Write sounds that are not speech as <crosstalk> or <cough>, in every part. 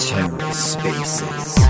TerraSpaces.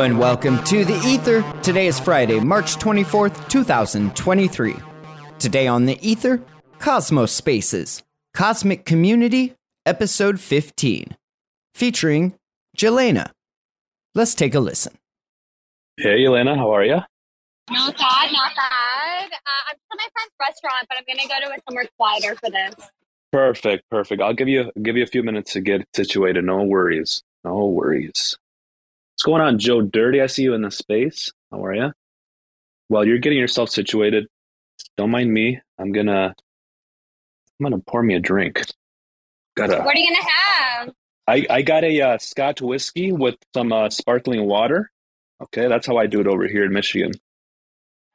Hello and welcome to the Ether. Today is Friday, March 24th, 2023. Today on the Ether, Cosmos Spaces, Cosmic Community, Episode 15, featuring Jelena. Let's take a listen. Hey, Elena, how are you? Not bad, not bad. Uh, I'm at my friend's restaurant, but I'm gonna go to a somewhere quieter for this. Perfect, perfect. I'll give you give you a few minutes to get situated. No worries, no worries. What's going on, Joe Dirty? I see you in the space. How are you? While you're getting yourself situated, don't mind me. I'm gonna I'm gonna pour me a drink. Got a What are you gonna have? I I got a uh, Scotch whiskey with some uh, sparkling water. Okay, that's how I do it over here in Michigan.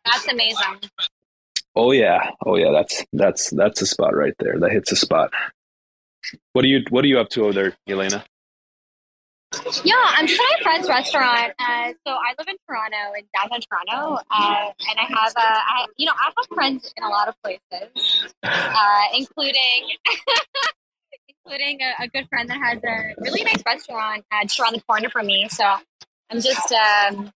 That's amazing. Oh yeah, oh yeah. That's that's that's a spot right there. That hits a spot. What are you What are you up to over there, Elena? Yeah, I'm just at my friend's restaurant. Uh, so I live in Toronto, in downtown Toronto, uh, and I have a, I, you know, I have friends in a lot of places, uh, including, <laughs> including a, a good friend that has a really nice restaurant uh, just around the corner from me. So I'm just, um,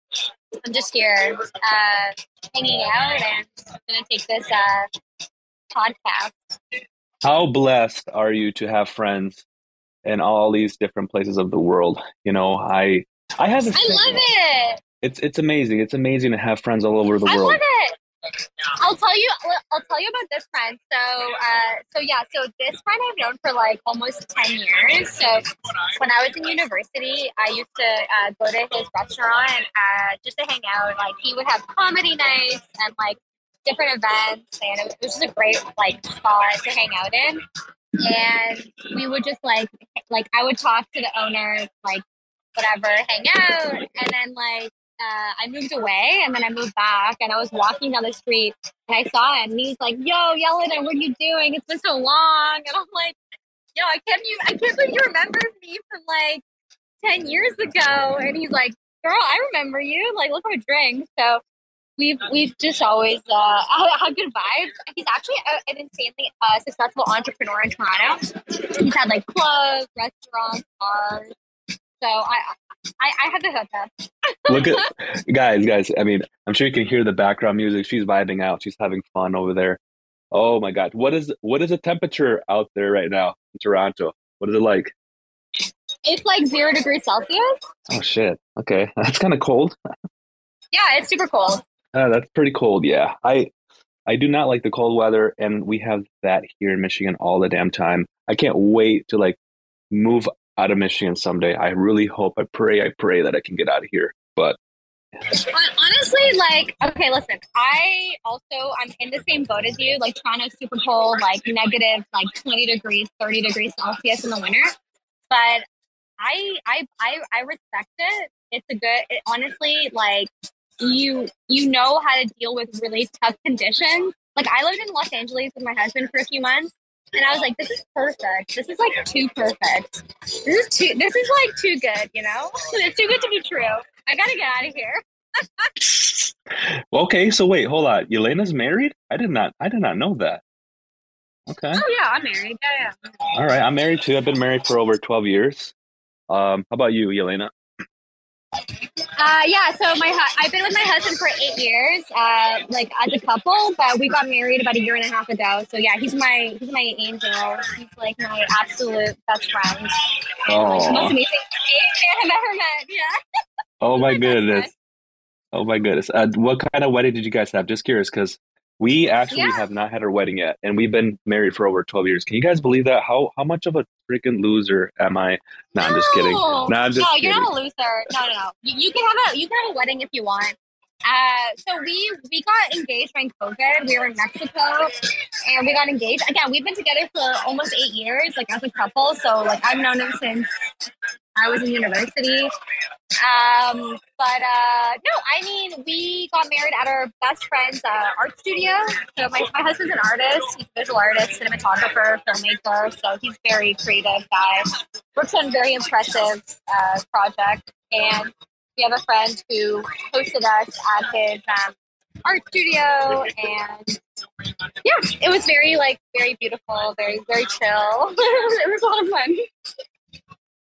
I'm just here uh, hanging out, and I'm gonna take this uh, podcast. How blessed are you to have friends in all these different places of the world? You know, I I have a I love it. It's it's amazing. It's amazing to have friends all over the I world. I love it. I'll tell you. I'll tell you about this friend. So, uh, so yeah. So this friend I've known for like almost ten years. So when I was in university, I used to uh, go to his restaurant uh, just to hang out. Like he would have comedy nights and like different events, and it was just a great like spot to hang out in. And we would just like like I would talk to the owner, like whatever, hang out, and then like uh, I moved away and then I moved back and I was walking down the street and I saw him and he's like, "Yo, Yelena, what are you doing? It's been so long." And I'm like, "Yo, I can't you I can't believe you remember me from like ten years ago." And he's like, "Girl, I remember you. Like, look at a drink." So we've we've just always uh, <laughs> had good vibes. He's actually a, an insanely uh, successful entrepreneur in Toronto. He's had like clubs, restaurants, bars. So I I, I have the hookup. <laughs> Look at guys, guys. I mean, I'm sure you can hear the background music. She's vibing out. She's having fun over there. Oh my god, what is what is the temperature out there right now in Toronto? What is it like? It's like zero degrees Celsius. Oh shit. Okay, <laughs> that's kind of cold. Yeah, it's super cold. Uh, that's pretty cold. Yeah, I I do not like the cold weather, and we have that here in Michigan all the damn time. I can't wait to like move out of Michigan someday. I really hope. I pray. I pray that I can get out of here. But Honestly, like, okay, listen, I also, I'm in the same boat as you. Like, Toronto's super cold, like negative, like 20 degrees, 30 degrees Celsius in the winter. But I, I, I, I respect it. It's a good, it, honestly, like, you, you know how to deal with really tough conditions. Like, I lived in Los Angeles with my husband for a few months. And I was like, this is perfect. This is like too perfect. This is too, this is like too good, you know? <laughs> it's too good to be true. I gotta get out of here. <laughs> okay, so wait, hold on. Elena's married? I did not. I did not know that. Okay. Oh yeah, I'm married. Yeah, yeah. All right. I'm married too. I've been married for over 12 years. Um, how about you, Elena? Uh, yeah. So my hu- I've been with my husband for eight years, uh, like as a couple, but we got married about a year and a half ago. So yeah, he's my he's my angel. He's like my absolute best friend. And, like, most amazing man I've ever met. Yeah. Oh my <laughs> my goodness. Oh my goodness. Uh, what kind of wedding did you guys have? Just curious, because we actually Yeah. have not had our wedding yet, and we've been married for over 12 years. Can you guys believe that? How how much of a freaking loser am I? No, I'm just kidding. No. No, I'm just no, kidding. you're not a loser. No, no, no. You, you can have a you can have a wedding if you want. Uh, so we we got engaged during COVID. We were in Mexico, and we got engaged. Again, we've been together for almost eight years, like as a couple. So like I've known him since I was in university. Um, but uh, no, I mean we got married at our best friend's uh, art studio. So my my husband's an artist. He's a visual artist, cinematographer, filmmaker. So he's very creative guy. Works on very impressive uh, project and we have a friend who hosted us at his um, art studio and yeah it was very like very beautiful very very chill <laughs> it was a lot of fun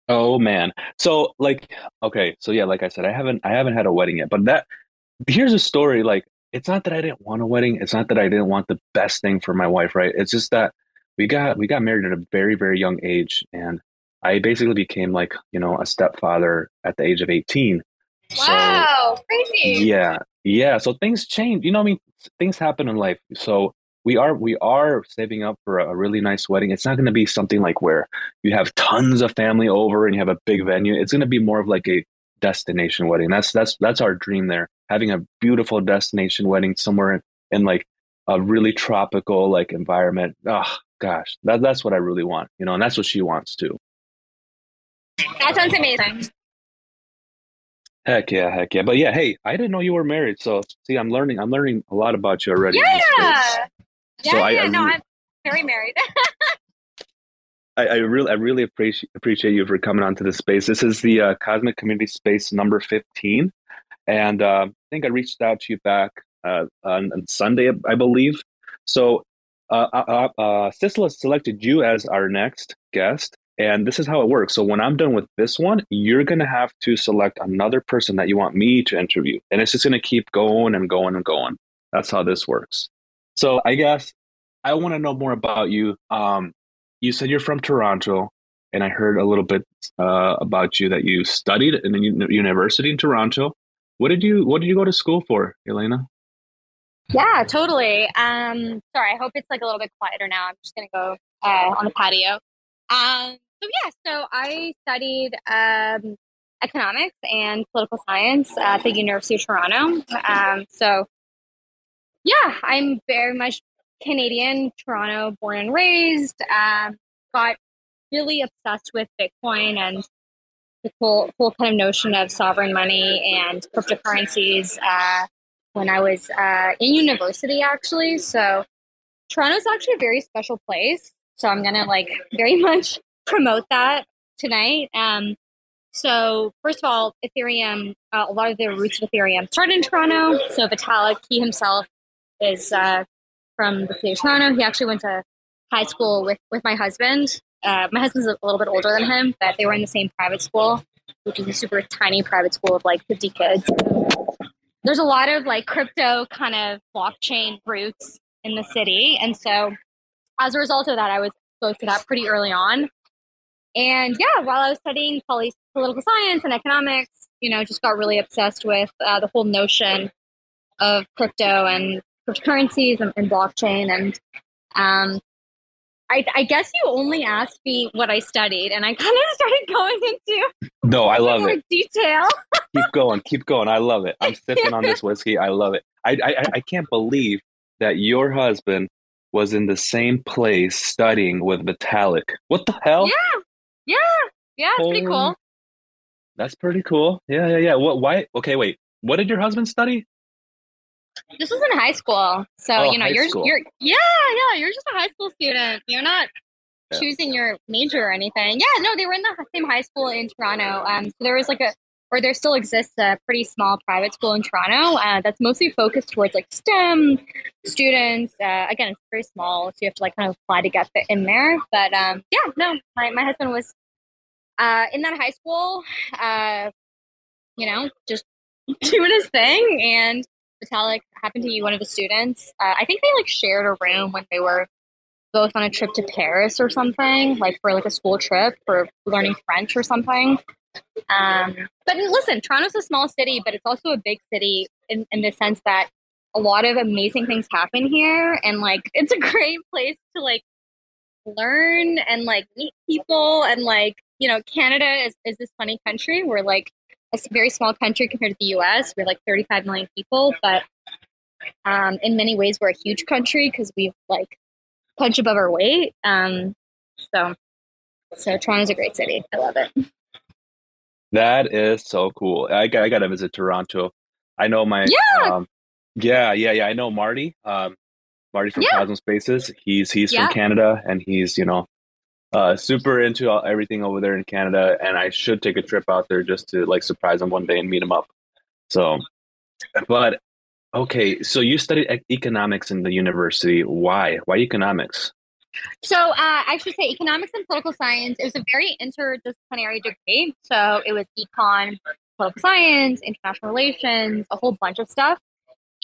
oh man so like okay so yeah like i said i haven't i haven't had a wedding yet but that here's a story like it's not that i didn't want a wedding it's not that i didn't want the best thing for my wife right it's just that we got we got married at a very very young age and i basically became like you know a stepfather at the age of 18 Wow, so, crazy. Yeah, yeah. So things change. You know, I mean, things happen in life. So we are we are saving up for a really nice wedding. It's not going to be something like where you have tons of family over and you have a big venue. It's going to be more of like a destination wedding. That's that's that's our dream there. Having a beautiful destination wedding somewhere in, in like a really tropical like environment. Oh gosh, that that's what I really want. You know, and that's what she wants too. That sounds amazing. Heck yeah, heck yeah. But yeah, hey, I didn't know you were married. So see, I'm learning. I'm learning a lot about you already. Yeah, yeah, so yeah. I, I no, I'm very married. <laughs> I, I, really, I really appreciate appreciate you for coming onto this space. This is the uh, Cosmic Community Space number 15, and uh, I think I reached out to you back uh, on, on, Sunday, I believe. So, uh, uh, uh, Sisla selected you as our next guest, and this is how it works. So when I'm done with this one, you're going to have to select another person that you want me to interview. And it's just going to keep going and going and going. That's how this works. So I guess I want to know more about you. Um, you said you're from Toronto, and I heard a little bit uh, about you that you studied in a university in Toronto. What did you What did you go to school for, Elena? Yeah, totally. Um, sorry, I hope it's like a little bit quieter now. I'm just gonna go uh, on the patio. Um, so yeah, so I studied um, economics and political science at the University of Toronto. Um, so yeah, I'm very much Canadian, Toronto born and raised. Um, got really obsessed with Bitcoin and the whole, whole kind of notion of sovereign money and cryptocurrencies uh, when I was uh, in university, actually. So Toronto's actually a very special place. So I'm gonna like <laughs> very much promote that tonight. Um, so first of all, Ethereum, uh, a lot of the roots of Ethereum started in Toronto. So Vitalik, he himself is uh, from the city of Toronto. He actually went to high school with with my husband. Uh, my husband's a little bit older than him, but they were in the same private school, which is a super tiny private school of like 50 kids. There's a lot of like crypto kind of blockchain roots in the city, and so as a result of that, I was exposed to that pretty early on. And yeah, while I was studying poly- political science and economics, you know, just got really obsessed with uh, the whole notion of crypto and cryptocurrencies and, and blockchain. And um, I, I, guess you only asked me what I studied, and I kind of <laughs> started going into no, I love it detail. <laughs> keep going, keep going. I love it. I'm sipping on this <laughs> whiskey. I love it. I, I I can't believe that your husband was in the same place studying with Vitalik. What the hell? Yeah, yeah, yeah. It's pretty cool. That's pretty cool. Yeah, yeah, yeah. What? Why? Okay, wait. What did your husband study? This was in high school, so oh, you know you're school. you're yeah yeah you're just a high school student. You're not yeah. choosing your major or anything. Yeah, no, they were in the same high school in Toronto. Um, so there was like a or there still exists a pretty small private school in Toronto uh, that's mostly focused towards like STEM students. Uh, again, it's very small, so you have to like kind of apply to get in there. But um, yeah, no, my, my husband was uh, in that high school, uh, you know, just <laughs> doing his thing. And Vitalik happened to be one of the students. Uh, I think they like shared a room when they were both on a trip to Paris or something, like for like a school trip for learning French or something. Um, but listen, Toronto's a small city, but it's also a big city in, in the sense that a lot of amazing things happen here. And like, <laughs> it's a great place to like learn and like meet people. And like, you know, Canada is, is this funny country where like a very small country compared to the U.S. We're like 35 million people, but um, in many ways we're a huge country because we've like punch above our weight. Um, so, so Toronto's a great city. I love it. That is so cool. I got I got to visit Toronto. I know my yeah um, yeah yeah yeah. I know Marty. Um, Marty from Yeah. Cosmos Spaces. He's he's Yeah. from Canada and he's you know uh, super into everything over there in Canada. And I should take a trip out there just to like surprise him one day and meet him up. So, but okay. So you studied economics in the university. Why? Why economics? So uh, I should say economics and political science. It was a very interdisciplinary degree. So it was econ, political science, international relations, a whole bunch of stuff.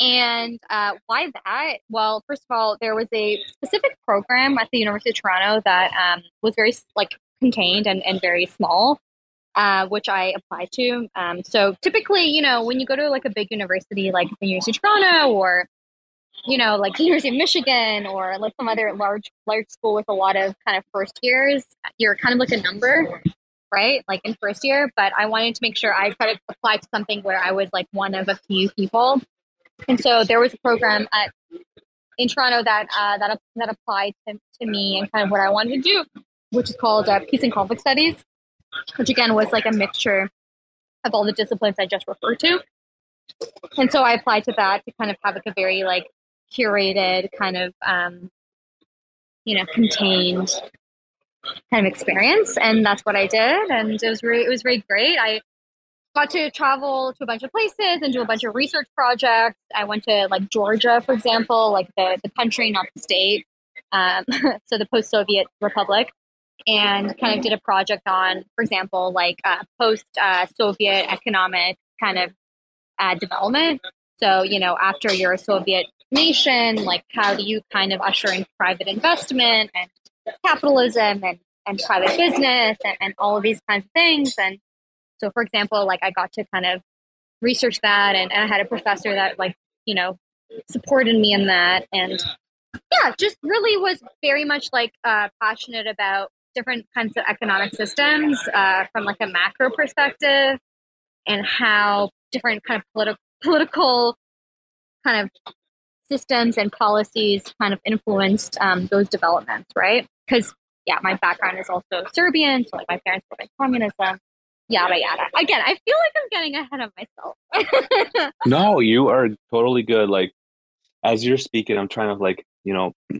And uh, why that? Well, first of all, there was a specific program at the University of Toronto that um, was very like contained and, and very small, uh, which I applied to. Um, so typically, you know, when you go to like a big university like the University of Toronto or you know, like the University of Michigan or like some other large large school with a lot of kind of first years, you're kind of like a number, right? Like in first year. But I wanted to make sure I tried to apply to something where I was like one of a few people. And so there was a program at in Toronto that uh, that that applied to, to me and kind of what I wanted to do, which is called uh, Peace and Conflict Studies, which again was like a mixture of all the disciplines I just referred to. And so I applied to that to kind of have like a very like curated kind of um, you know contained kind of experience. And that's what i did. And it was really it was really great. I got to travel to a bunch of places and do a bunch of research projects. I went to like georgia for example like the, the country not the state um, <laughs> so the post-soviet republic and kind of did a project on for example like uh, post-soviet economic kind of uh, development. So you know after you're a soviet nation like how do you kind of usher in private investment and capitalism and, and private business and, and all of these kinds of things? And so for example like i got to kind of research that and, and i had a professor that like you know supported me in that and yeah just really was very much like uh, passionate about different kinds of economic systems uh, from like a macro perspective and how different kind of political political kind of systems and policies kind of influenced um, those developments, right? Because yeah, my background is also Serbian, so like my parents were in communism, yada yada. Again, I feel like I'm getting ahead of myself. <laughs> <laughs> No, you are totally good. Like as you're speaking, I'm trying to like, you know, <clears throat>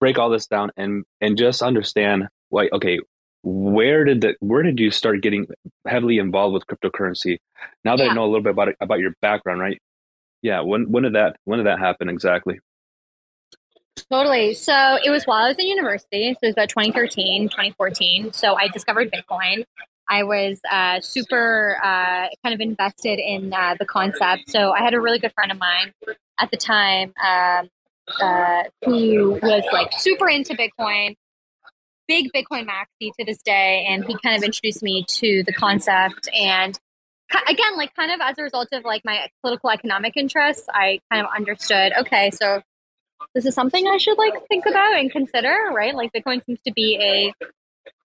break all this down and and just understand like okay, where did the where did you start getting heavily involved with cryptocurrency? Now that Yeah. I know a little bit about it, about your background, right? Yeah, when when did that when did that happen exactly? Totally. So it was while I was in university. So it was about 2013, 2014. So I discovered Bitcoin. I was uh, super uh, kind of invested in uh, the concept. So I had a really good friend of mine at the time um, uh, who was like super into Bitcoin, big Bitcoin maxi to this day. And he kind of introduced me to the concept. And again, like kind of as a result of like my political economic interests, I kind of understood, okay, so this is something I should like think about and consider, right? Like Bitcoin seems to be a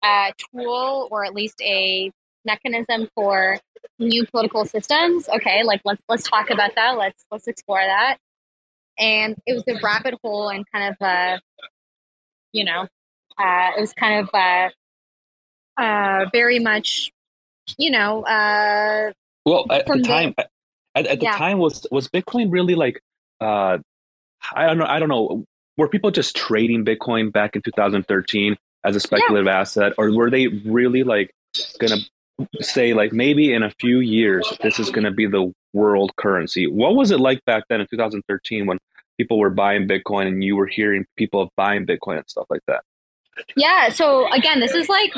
uh, tool or at least a mechanism for new political systems. Okay, like let's let's talk about that. Let's let's explore that. And it was a rabbit hole and kind of a, you know, uh, it was kind of uh, uh, very much, you know, uh, Well, at the the- time, at, at the Yeah. time, was was Bitcoin really like? Uh, I don't know. I don't know. Were people just trading Bitcoin back in 2013 as a speculative asset, or were they really like gonna say like maybe in a few years this is gonna be the world currency? What was it like back then in 2013 when people were buying Bitcoin and you were hearing people buying Bitcoin and stuff like that? Yeah. So again, this is like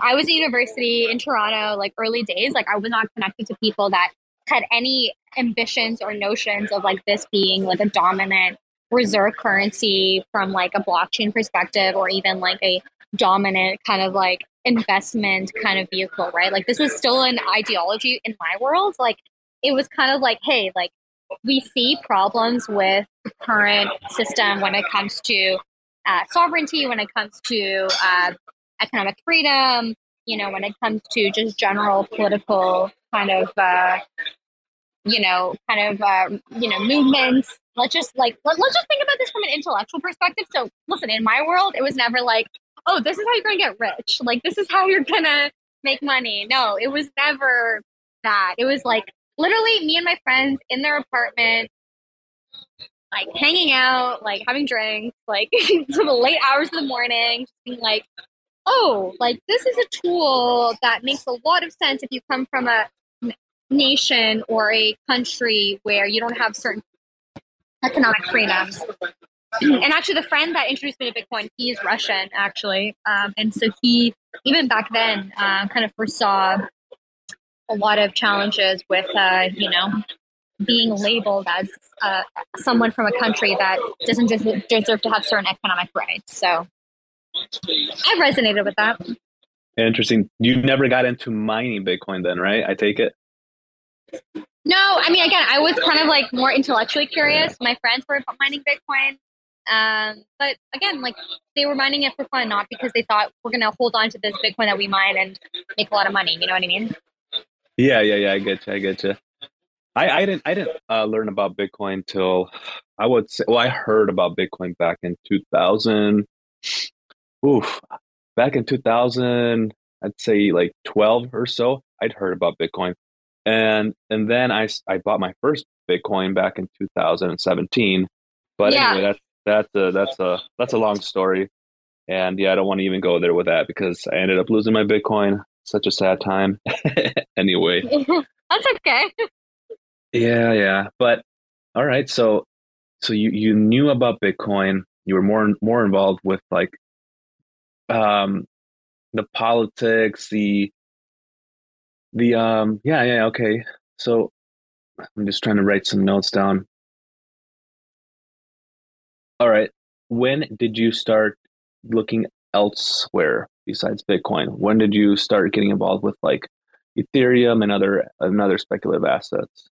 I was at university in Toronto, like early days. Like I was not connected to people that had any ambitions or notions of like this being like a dominant reserve currency from like a blockchain perspective or even like a dominant kind of like investment kind of vehicle, right? Like this was still an ideology in my world. Like it was kind of like, hey, like we see problems with the current system when it comes to uh, sovereignty, when it comes to uh, economic freedom, you know, when it comes to just general political kind of, uh, you know, kind of, uh, you know, movements. Let's just like, let, let's just think about this from an intellectual perspective. So, listen, in my world, it was never like, oh, this is how you're going to get rich. Like, this is how you're going to make money. No, it was never that. It was like literally me and my friends in their apartment, like hanging out, like having drinks, like <laughs> to the late hours of the morning, being like, oh, like this is a tool that makes a lot of sense if you come from a nation or a country where you don't have certain economic freedoms. and actually, the friend that introduced me to Bitcoin, he is Russian, actually. Um, and so he, even back then, uh, kind of foresaw a lot of challenges with, uh, you know, being labeled as uh, someone from a country that doesn't deserve to have certain economic rights. So I resonated with that. Interesting. You never got into mining Bitcoin then, right? I take it. No, I mean, again, I was kind of like more intellectually curious. My friends were mining Bitcoin. Um, but again, like they were mining it for fun, not because they thought we're going to hold on to this Bitcoin that we mine and make a lot of money. You know what I mean? Yeah, yeah, yeah. I get you. I get you. I, I didn't I didn't uh, learn about Bitcoin till I would say well I heard about Bitcoin back in 2000 oof back in 2000 I'd say like 12 or so I'd heard about Bitcoin and and then I I bought my first Bitcoin back in 2017 but yeah. anyway that's that's a that's a that's a long story and yeah I don't want to even go there with that because I ended up losing my Bitcoin such a sad time <laughs> anyway <laughs> that's okay yeah, yeah. But all right, so so you you knew about Bitcoin. You were more more involved with like um the politics, the the um yeah, yeah, okay. So I'm just trying to write some notes down. All right. When did you start looking elsewhere besides Bitcoin? When did you start getting involved with like Ethereum and other and other speculative assets?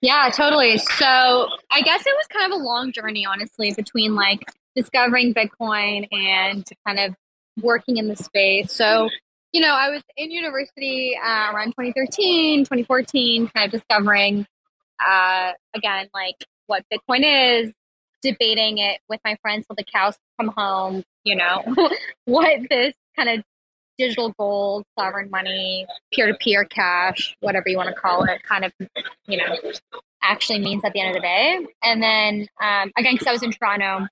Yeah, totally. So I guess it was kind of a long journey, honestly, between like discovering Bitcoin and kind of working in the space. So, you know, I was in university uh, around 2013, 2014, kind of discovering, uh, again, like what Bitcoin is, debating it with my friends till the cows come home, you know, <laughs> what this kind of digital gold, sovereign money, peer to peer cash, whatever you want to call it, kind of, you know, actually means at the end of the day. And then, um, again, because I was in Toronto,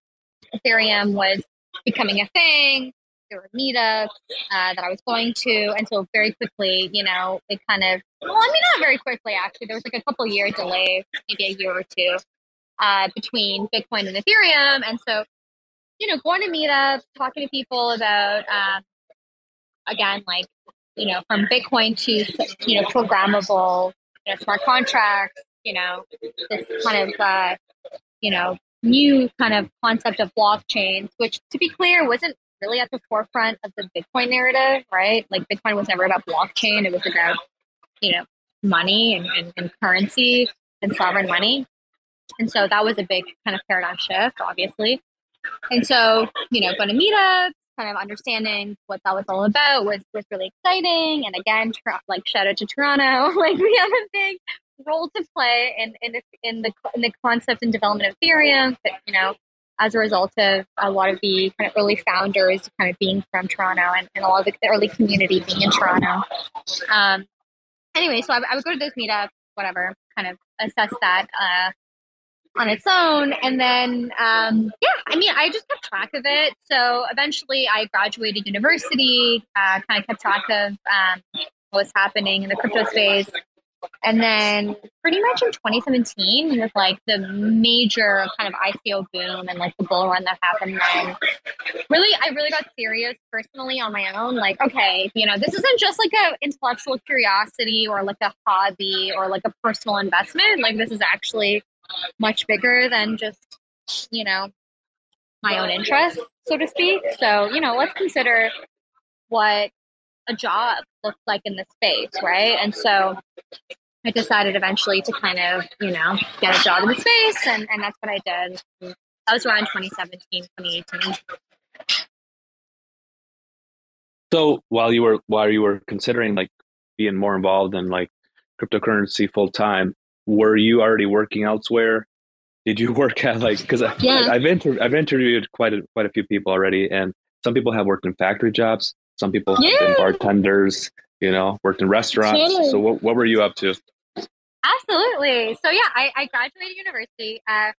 Ethereum was becoming a thing. There were meetups uh, that I was going to. And so, very quickly, you know, it kind of, well, I mean, not very quickly, actually. There was like a couple year delay, maybe a year or two, uh, between Bitcoin and Ethereum. And so, you know, going to meetups, talking to people about um, again, like, you know, from Bitcoin to, you know, programmable, you know, smart contracts, you know, this kind of, uh, you know, new kind of concept of blockchains, which to be clear wasn't really at the forefront of the Bitcoin narrative, right? Like Bitcoin was never about blockchain. It was about, you know, money and, and, and currency and sovereign money. And so that was a big kind of paradigm shift, obviously. And so, you know, going to meetups, kind of understanding what that was all about was was really exciting. And again, like shout out to Toronto, <laughs> like we have a big role to play in in the in the, in the concept and development of Ethereum. But you know, as a result of a lot of the kind of early founders kind of being from Toronto and, and a lot of the, early community being in Toronto. Um, anyway, so I, I would go to those meetups, whatever, kind of assess that. Uh, on its own. And then, um, yeah, I mean, I just kept track of it. So eventually I graduated university, uh, kind of kept track of um, what was happening in the crypto space. And then pretty much in 2017 with like the major kind of ICO boom and like the bull run that happened then. Really, I really got serious personally on my own. Like, okay, you know, this isn't just like a intellectual curiosity or like a hobby or like a personal investment. Like this is actually much bigger than just, you know, my own interests, so to speak. So, you know, let's consider what a job looked like in this space, right? And so I decided eventually to kind of, you know, get a job in the space, and, and that's what I did. That was around 2017, 2018. So while you were while you were considering like being more involved in like cryptocurrency full time, were you already working elsewhere? Did you <laughs> work at like because Yeah. I've inter- I've interviewed quite a quite a few people already, and some people have worked in factory jobs, some people have been bartenders, you know, worked in restaurants. Totally. So what what were you up to? Absolutely. So yeah, I, I graduated university uh,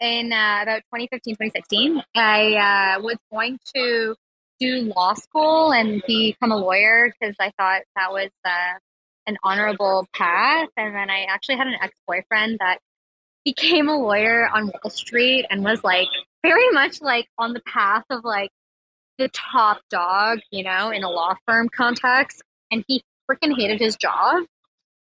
in uh, about 2015, 2016. I uh, was going to do law school and become a lawyer because I thought that was uh, an honorable path. And then I actually had an ex-boyfriend that became a lawyer on Wall Street and was like very much like on the path of like the top dog, you know, in a law firm context. And he freaking hated his job.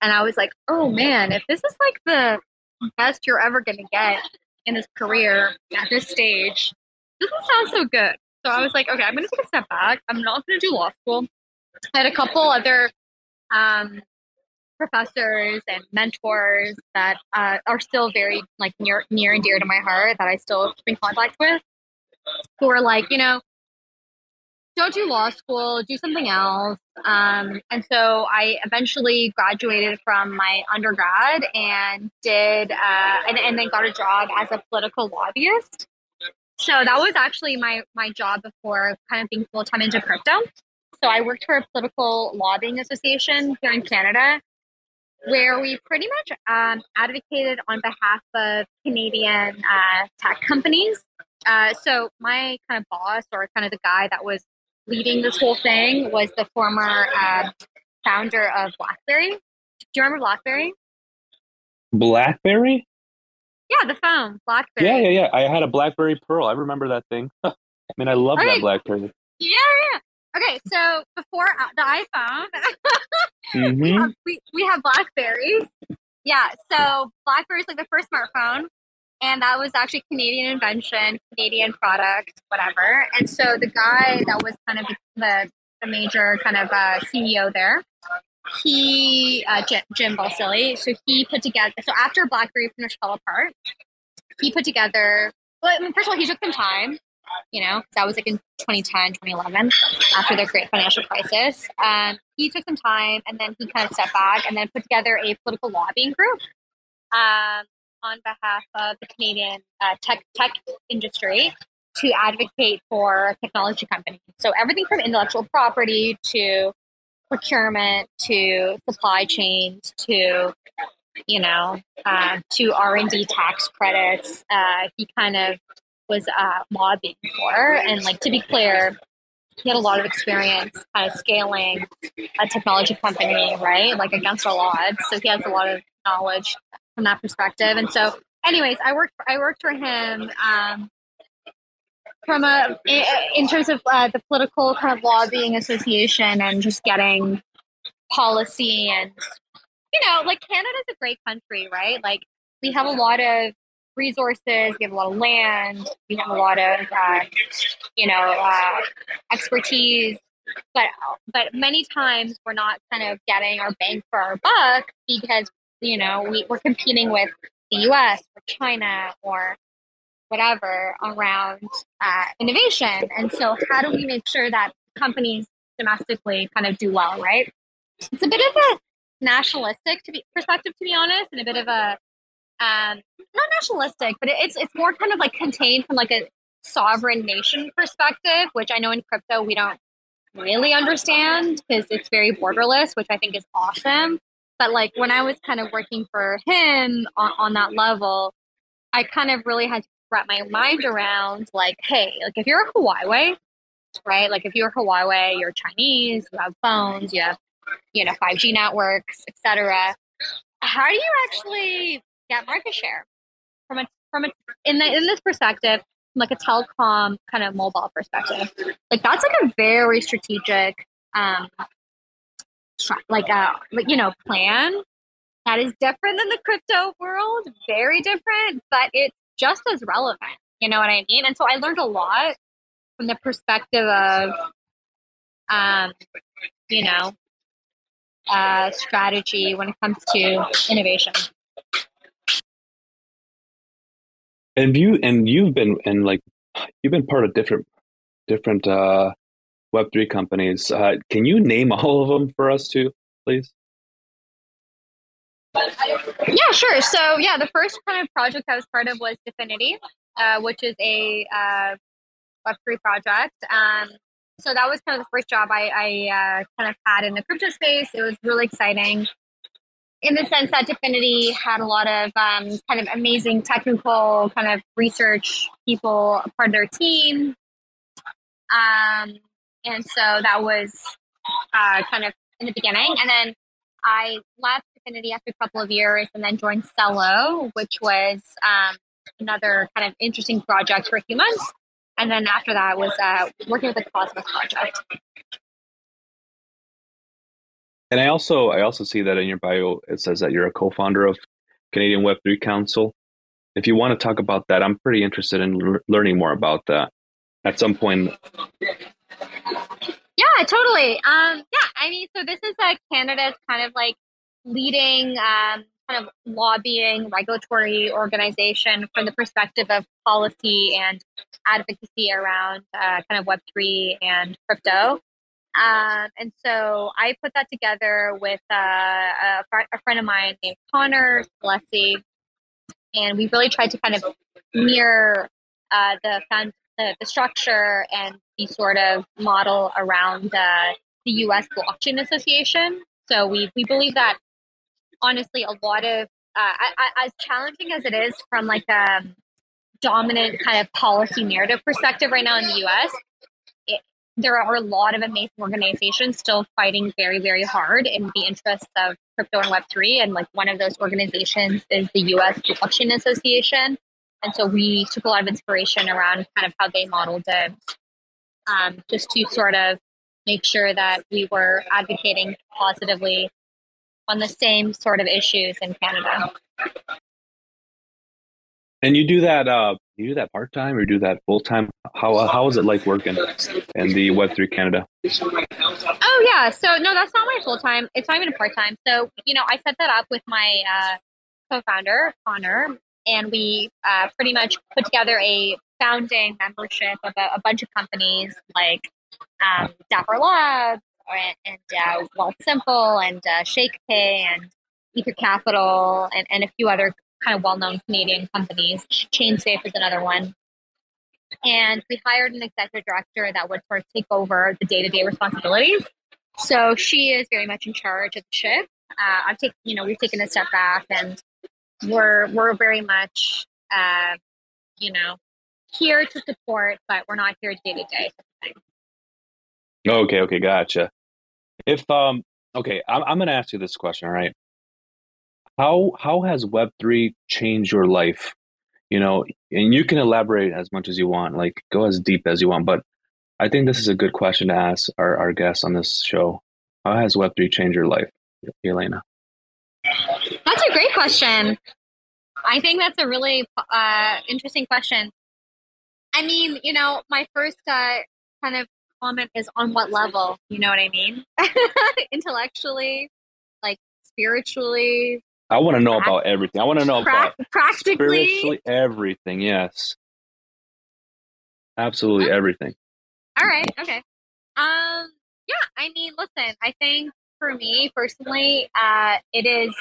And I was like, oh man, if this is like the best you're ever going to get in this career at this stage, this doesn't sound so good. So I was like, okay, I'm going to take a step back. I'm not going to do law school. I had a couple other um, professors and mentors that uh, are still very like near near and dear to my heart that I still keep in contact with, who are like, you know, don't do law school, do something else. Um, and so I eventually graduated from my undergrad and did, uh, and, and then got a job as a political lobbyist. So that was actually my my job before kind of being full time into crypto. So I worked for a political lobbying association here in Canada, where we pretty much um, advocated on behalf of Canadian uh, tech companies. Uh, so my kind of boss, or kind of the guy that was leading this whole thing, was the former uh, founder of BlackBerry. Do you remember BlackBerry? BlackBerry? Yeah, the phone, BlackBerry. Yeah, yeah, yeah. I had a BlackBerry Pearl. I remember that thing. <laughs> I mean, I love that BlackBerry. Yeah, yeah. Okay, so before uh, the iPhone, hmm <laughs> we, have, we, we have Blackberries. Yeah, so Blackberry's like the first smartphone, and that was actually Canadian invention, Canadian product, whatever. And so the guy that was kind of the, the major kind of uh, CEO there, he, uh, Jim, Jim Balsillie, so he put together, so after Blackberry finished fell apart, he put together, well, I mean, first of all, he took some time, you know, that was like in 2010, 2011, after the great financial crisis. Um, he took some time and then he kind of stepped back and then put together a political lobbying group um, on behalf of the Canadian uh, tech tech industry to advocate for technology companies. So everything from intellectual property to procurement to supply chains to you know uh, to R and D tax credits. Uh, he kind of was uh, lobbying for, and like to be clear, he had a lot of experience kind of scaling a technology company, right? Like against all odds. So he has a lot of knowledge from that perspective. And so, anyways, I worked I worked for him um, from a in terms of uh, the political kind of lobbying association and just getting policy and you know, like Canada's a great country, right? Like we have a lot of resources, we have a lot of land, we have a lot of uh, you know uh, expertise, but but many times we're not kind of getting our bang for our buck because you know we, we're competing with the U.S. or China or whatever around uh, innovation, and so how do we make sure that companies domestically kind of do well, right? It's a bit of a nationalistic to be perspective, to be honest, and a bit of a um, not nationalistic, but it's it's more kind of like contained from like a sovereign nation perspective, which I know in crypto we don't really understand because it's very borderless, which I think is awesome. But like when I was kind of working for him on, on that level, I kind of really had to wrap my mind around like, hey, like if you're a Huawei, right? Like if you're a Huawei, you're Chinese, you have phones, you have you know 5G networks, etc. How do you actually get market share from a from a in the in this perspective, like a telecom kind of mobile perspective? Like that's like a very strategic, um, like a you know plan that is different than the crypto world, very different, but it's just as relevant. You know what I mean? And so I learned a lot from the perspective of, um, you know, uh, strategy when it comes to innovation. And you and you've been and like you've been part of different different uh Web3 companies. Uh, can you name all of them for us too, please? Yeah, sure. So, yeah, the first kind of project I was part of was Dfinity, uh, which is a uh, Web3 project. Um, so that was kind of the first job I, I uh, kind of had in the crypto space. It was really exciting in the sense that Dfinity had a lot of um, kind of amazing technical kind of research people part of their team. Um, and so that was uh, kind of in the beginning. And then I left Dfinity after a couple of years and then joined Celo, which was um, another kind of interesting project for a few months. And then after that was uh, working with the Cosmos project. And I also I also see that in your bio it says that you're a co-founder of Canadian Web3 Council. If you want to talk about that, I'm pretty interested in l- learning more about that at some point. Yeah, totally. Um, yeah, I mean, so this is uh, Canada's kind of like leading um, kind of lobbying regulatory organization from the perspective of policy and advocacy around uh, kind of Web3 and crypto. Um, and so I put that together with uh, a, fr- a, friend of mine named Connor Leslie, and we really tried to kind of mirror uh, the, the, the structure and the sort of model around the U.S. Blockchain Association. So we we believe that honestly, a lot of uh, as challenging as it is from like a dominant kind of policy narrative perspective right now in the U.S. It, there are a lot of amazing organizations still fighting very, very hard in the interests of crypto and Web3. And like one of those organizations is the US Blockchain Association. And so we took a lot of inspiration around kind of how they modeled it, um, just to sort of make sure that we were advocating positively on the same sort of issues in Canada. And you do that? Uh, you do that part time or do that full time? How uh, how is it like working in the Web three Canada? Oh yeah, so no, that's not my full time. It's not even a part time. So you know, I set that up with my uh, co-founder Connor, and we uh, pretty much put together a founding membership of a, a bunch of companies like um, Dapper Labs, and, uh, Wealthsimple and uh, ShakePay and Ether Capital and, and a few other kind of well-known Canadian companies. ChainSafe is another one. And we hired an executive director that would sort of take over the day-to-day responsibilities. So she is very much in charge of the ship. Uh, I've taken, you know, we've taken a step back, and we're we're very much, uh, you know, here to support, but we're not here day to day. Okay, okay, gotcha. If um okay, I'm I'm gonna ask you this question, all right? How how has Web three changed your life? You know, and you can elaborate as much as you want, like go as deep as you want, but I think this is a good question to ask our, our guests on this show. How has Web three changed your life, Elena? A great question. I think that's a really uh, interesting question. I mean, you know, my first uh, kind of comment is on what level, you know what I mean? <laughs> Intellectually, like spiritually. I want to know about everything. I want to know pra- about practically spiritually everything. Yes. Absolutely okay. everything. All right. Okay. Um yeah, I mean, listen, I think for me personally, uh it is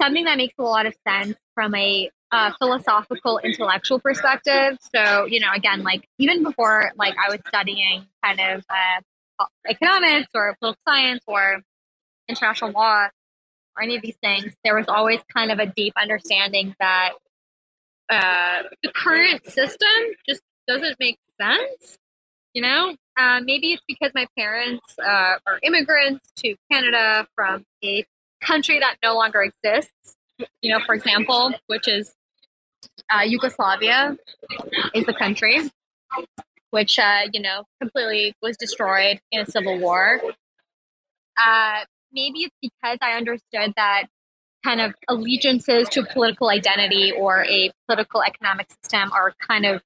something that makes a lot of sense from a uh, philosophical intellectual perspective. So you know again like even before like i was studying kind of uh, economics or political science or international law or any of these things there was always kind of a deep understanding that uh, the current system just doesn't make sense you know? Uh, maybe it's because my parents uh, are immigrants to canada from a country that no longer exists you know, for example, which is uh, Yugoslavia is the country which, uh, you know, completely was destroyed in a civil war. Uh, maybe it's because I understood that kind of allegiances to political identity or a political economic system are kind of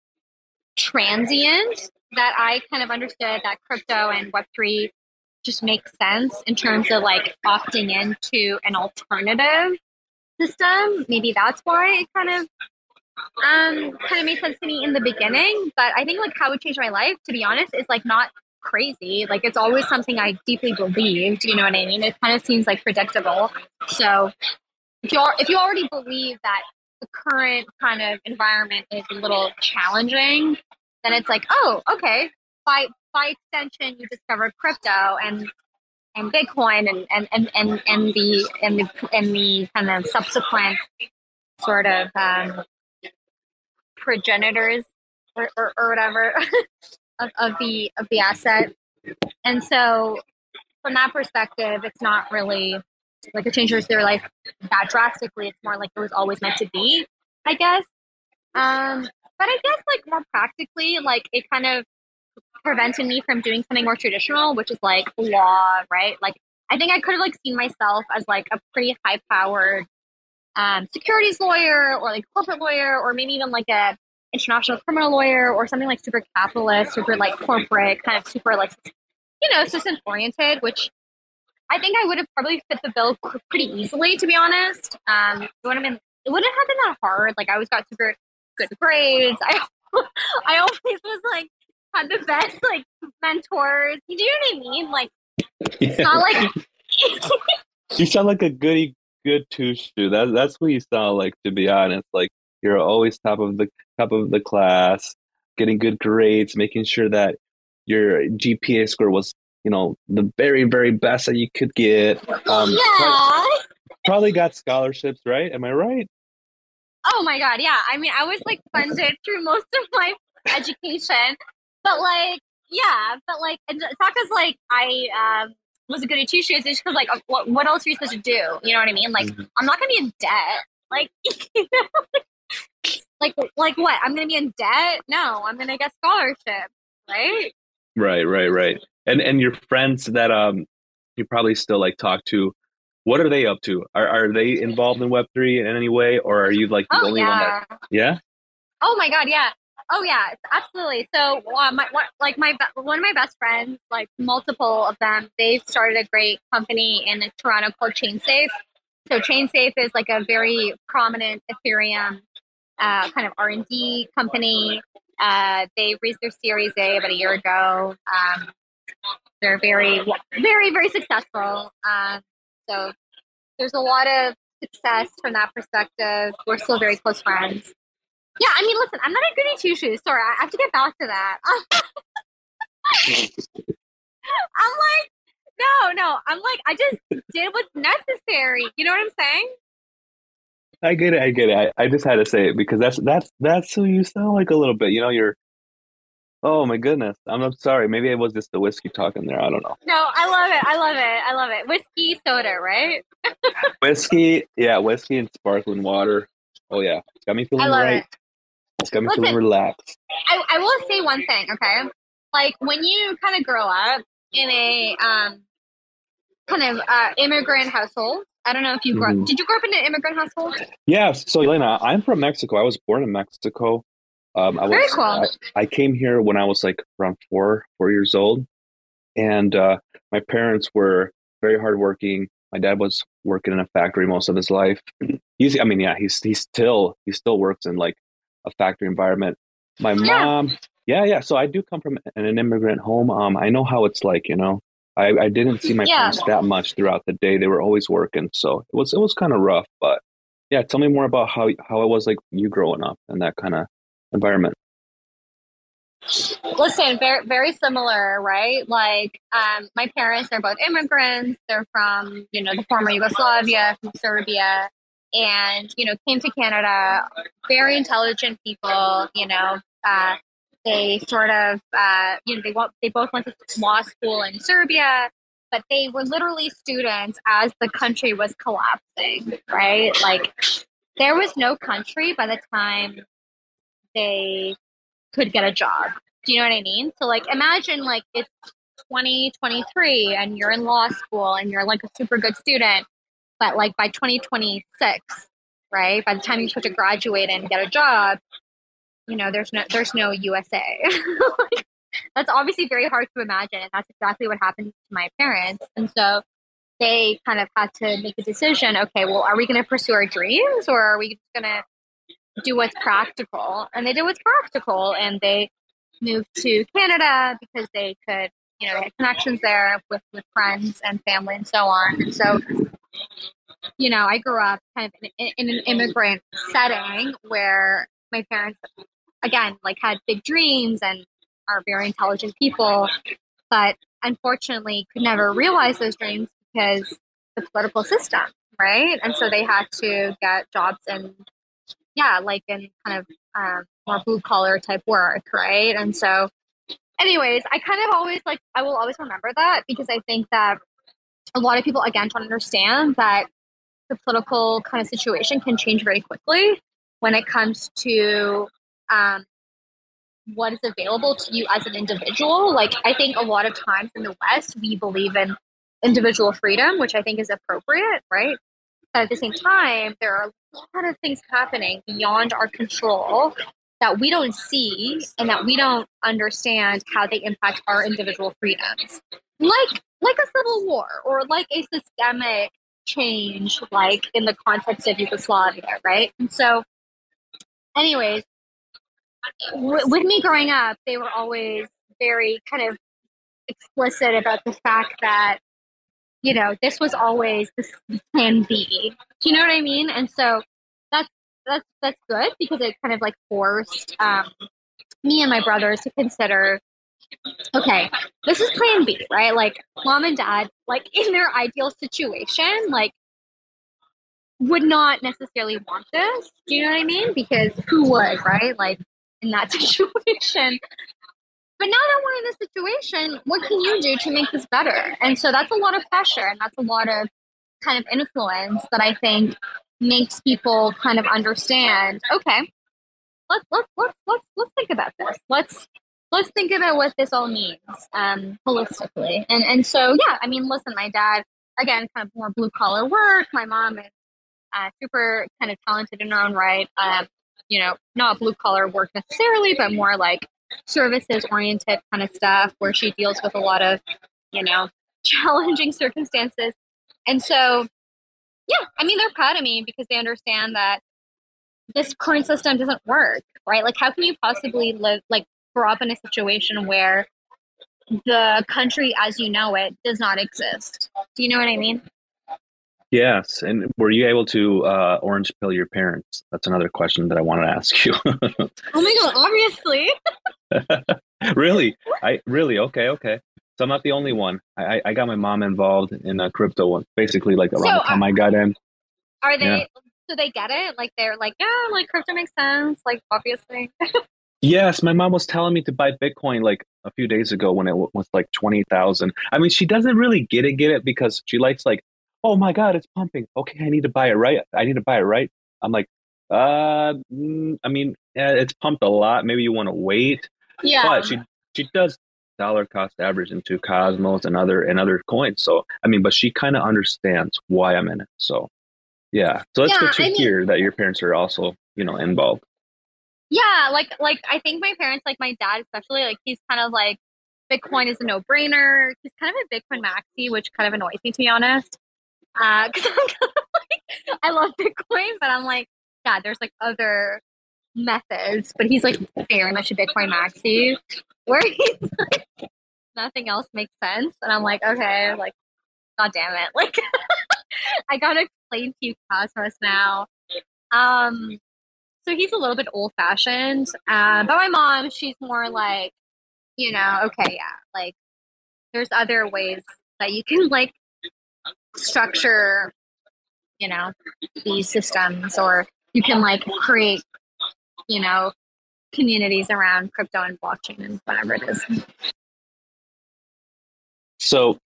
transient that I kind of understood that crypto and Web3 just makes sense in terms of like opting into an alternative system. Maybe that's why it kind of um kind of made sense to me in the beginning. But I think like how it changed my life, to be honest, is like not crazy. Like it's always something I deeply believed. You know what I mean? It kind of seems like predictable. So if you if you already believe that the current kind of environment is a little challenging, then it's like, oh, okay. By by extension, you discovered crypto and and Bitcoin and and, and, and, and the and the and the kind of subsequent sort of um, progenitors or, or, or whatever <laughs> of, of the of the asset. And so from that perspective, it's not really like it changes their life that drastically. It's more like it was always meant to be, I guess. Um, but I guess like more practically, like it kind of prevented me from doing something more traditional, which is like law, right? Like I think I could have like seen myself as like a pretty high powered um, securities lawyer or like corporate lawyer or maybe even like a international criminal lawyer or something like super capitalist, super like corporate, kind of super like you know system oriented, which I think I would have probably fit the bill pretty easily, to be honest. Um, it would have been it wouldn't have been that hard. Like I always got super good grades. I <laughs> I always was like had the best like mentors. You know what I mean? Like it's yeah. not like <laughs> you sound like a goody good two shoe. That that's what you sound like to be honest. Like you're always top of the top of the class, getting good grades, making sure that your GPA score was, you know, the very, very best that you could get. Um, yeah. Probably got scholarships, right? Am I right? Oh my god, yeah. I mean, I was like funded through most of my education, but like, yeah, but like, it's not because like I um, was a goody two shoes. It's because like, what what else are you supposed to do? You know what I mean? Like, mm-hmm. I'm not gonna be in debt. Like, <laughs> you know? like like what? I'm gonna be in debt? No, I'm gonna get scholarship, right? Right, right, right. And and your friends that um you probably still like talk to, what are they up to? Are are they involved in Web three in any way, or are you like the oh, only yeah. one that? Yeah. Oh my god, yeah. Oh yeah, absolutely. So uh, my what, like my one of my best friends, like multiple of them, they've started a great company in Toronto called ChainSafe. So ChainSafe is like a very prominent Ethereum uh, kind of R and D company. Uh, they raised their Series A about a year ago. Um, they're very, very, very successful. Um, so there's a lot of success from that perspective. We're still very close friends. Yeah, I mean, listen, I'm not a goody two shoes. Sorry, I have to get back to that. <laughs> I'm like, no, no. I'm like, I just did what's necessary. You know what I'm saying? I get it. I get it. I, I just had to say it because that's that's that's who you sound like a little bit. You know, you're. Oh my goodness! I'm, I'm sorry. Maybe it was just the whiskey talking there. I don't know. No, I love it. I love it. I love it. Whiskey soda, right? <laughs> whiskey, yeah, whiskey and sparkling water. Oh yeah, got me feeling right. It. It's got me Listen, feeling relaxed. I, I will say one thing, okay? Like when you kind of grow up in a um kind of uh, immigrant household, I don't know if you grew mm-hmm. up. Did you grow up in an immigrant household? Yes. So, Elena, I'm from Mexico. I was born in Mexico. Um, I was, Very cool. I, I, came here when I was like around four, four years old, and uh, my parents were very hardworking. My dad was working in a factory most of his life. <clears throat> He's, I mean, yeah, he's he's still he still works in like a factory environment. My yeah. mom, yeah, yeah. So I do come from an immigrant home. Um, I know how it's like, you know. I, I didn't see my yeah. parents that much throughout the day. They were always working, so it was it was kind of rough. But yeah, tell me more about how how it was like you growing up in that kind of environment. Listen, very very similar, right? Like, um, my parents are both immigrants. They're from you know the former Yugoslavia, from Serbia, and you know came to Canada. Very intelligent people, you know. Uh, they sort of, uh, you know, they they both went to law school in Serbia, but they were literally students as the country was collapsing, right? Like there was no country by the time they could get a job. Do you know what I mean? So like imagine like it's 2023 and you're in law school and you're like a super good student, but like by 2026, right? By the time you're supposed to graduate and get a job, you know there's no there's no usa <laughs> that's obviously very hard to imagine and that's exactly what happened to my parents and so they kind of had to make a decision okay well are we going to pursue our dreams or are we just going to do what's practical and they did what's practical and they moved to canada because they could you know, they had connections there with, with friends and family and so on. And so, you know, I grew up kind of in, in an immigrant setting where my parents, again, like had big dreams and are very intelligent people, but unfortunately could never realize those dreams because the political system, right? And so they had to get jobs in, yeah, like in kind of um, more blue collar type work, right? And so, anyways, I kind of always like, I will always remember that because I think that a lot of people, again, don't understand that the political kind of situation can change very quickly when it comes to um, what is available to you as an individual. Like, I think a lot of times in the West, we believe in individual freedom, which I think is appropriate, right? But at the same time, there are a lot of things happening beyond our control that we don't see and that we don't understand how they impact our individual freedoms. Like like a civil war or like a systemic change like in the context of Yugoslavia, right? And so anyways, w- with me growing up, they were always very kind of explicit about the fact that you know this was always the plan B. Do you know what I mean? And so that's that's that's good because it kind of like forced um, me and my brothers to consider okay, this is plan B, right? Like mom and dad, like in their ideal situation, like would not necessarily want this. Do you know what I mean? Because who would, right? Like in that <laughs> situation. But now that we're in this situation, what can you do to make this better? And so that's a lot of pressure and that's a lot of kind of influence that I think makes people kind of understand, okay, let's let's let's let's let's think about this. Let's let's think about what this all means um, holistically. And and so yeah, I mean, listen, my dad again, kind of more blue collar work. My mom is uh, super kind of talented in her own right. Um, you know, not blue collar work necessarily, but more like services oriented kind of stuff where she deals with a lot of, you know, <laughs> challenging circumstances. And so, yeah, I mean, they're proud of me because they understand that this current system doesn't work, right? Like, how can you possibly live, like, grow up in a situation where the country as you know it does not exist? Do you know what I mean? Yes, and were you able to uh, orange pill your parents? That's another question that I wanted to ask you. <laughs> oh my god! Obviously. <laughs> really? I really okay, okay. So I'm not the only one. I I got my mom involved in a crypto, one, basically like around so, the time uh, I got in. Are they? Yeah. Do they get it? Like they're like, yeah, like crypto makes sense. Like obviously. <laughs> yes, my mom was telling me to buy Bitcoin like a few days ago when it was like twenty thousand. I mean, she doesn't really get it, get it because she likes like oh my god it's pumping. Okay i need to buy it right i need to buy it right. I'm like uh mm, i mean yeah, it's pumped a lot. Maybe you want to wait. Yeah. But she she does dollar cost average into cosmos and other and other coins so i mean but she kind of understands why i'm in it so yeah. So that's yeah, good to I hear mean, that your parents are also you know involved yeah like like i think my parents like my dad especially like he's kind of like bitcoin is a no-brainer he's kind of a bitcoin maxi which kind of annoys me to be honest because uh, <laughs> like, I love Bitcoin, but I'm like, God, there's like other methods. But he's like very much a Bitcoin maxi, where he's <laughs> like, nothing else makes sense, and I'm like, okay, like, God damn it, <laughs> like, I gotta explain to you Cosmos now. Um, so he's a little bit old fashioned, uh, but my mom, she's more like, you know, okay, yeah, like, there's other ways that you can like structure, you know, these systems, or you can like create, you know, communities around crypto and blockchain and whatever it is. So,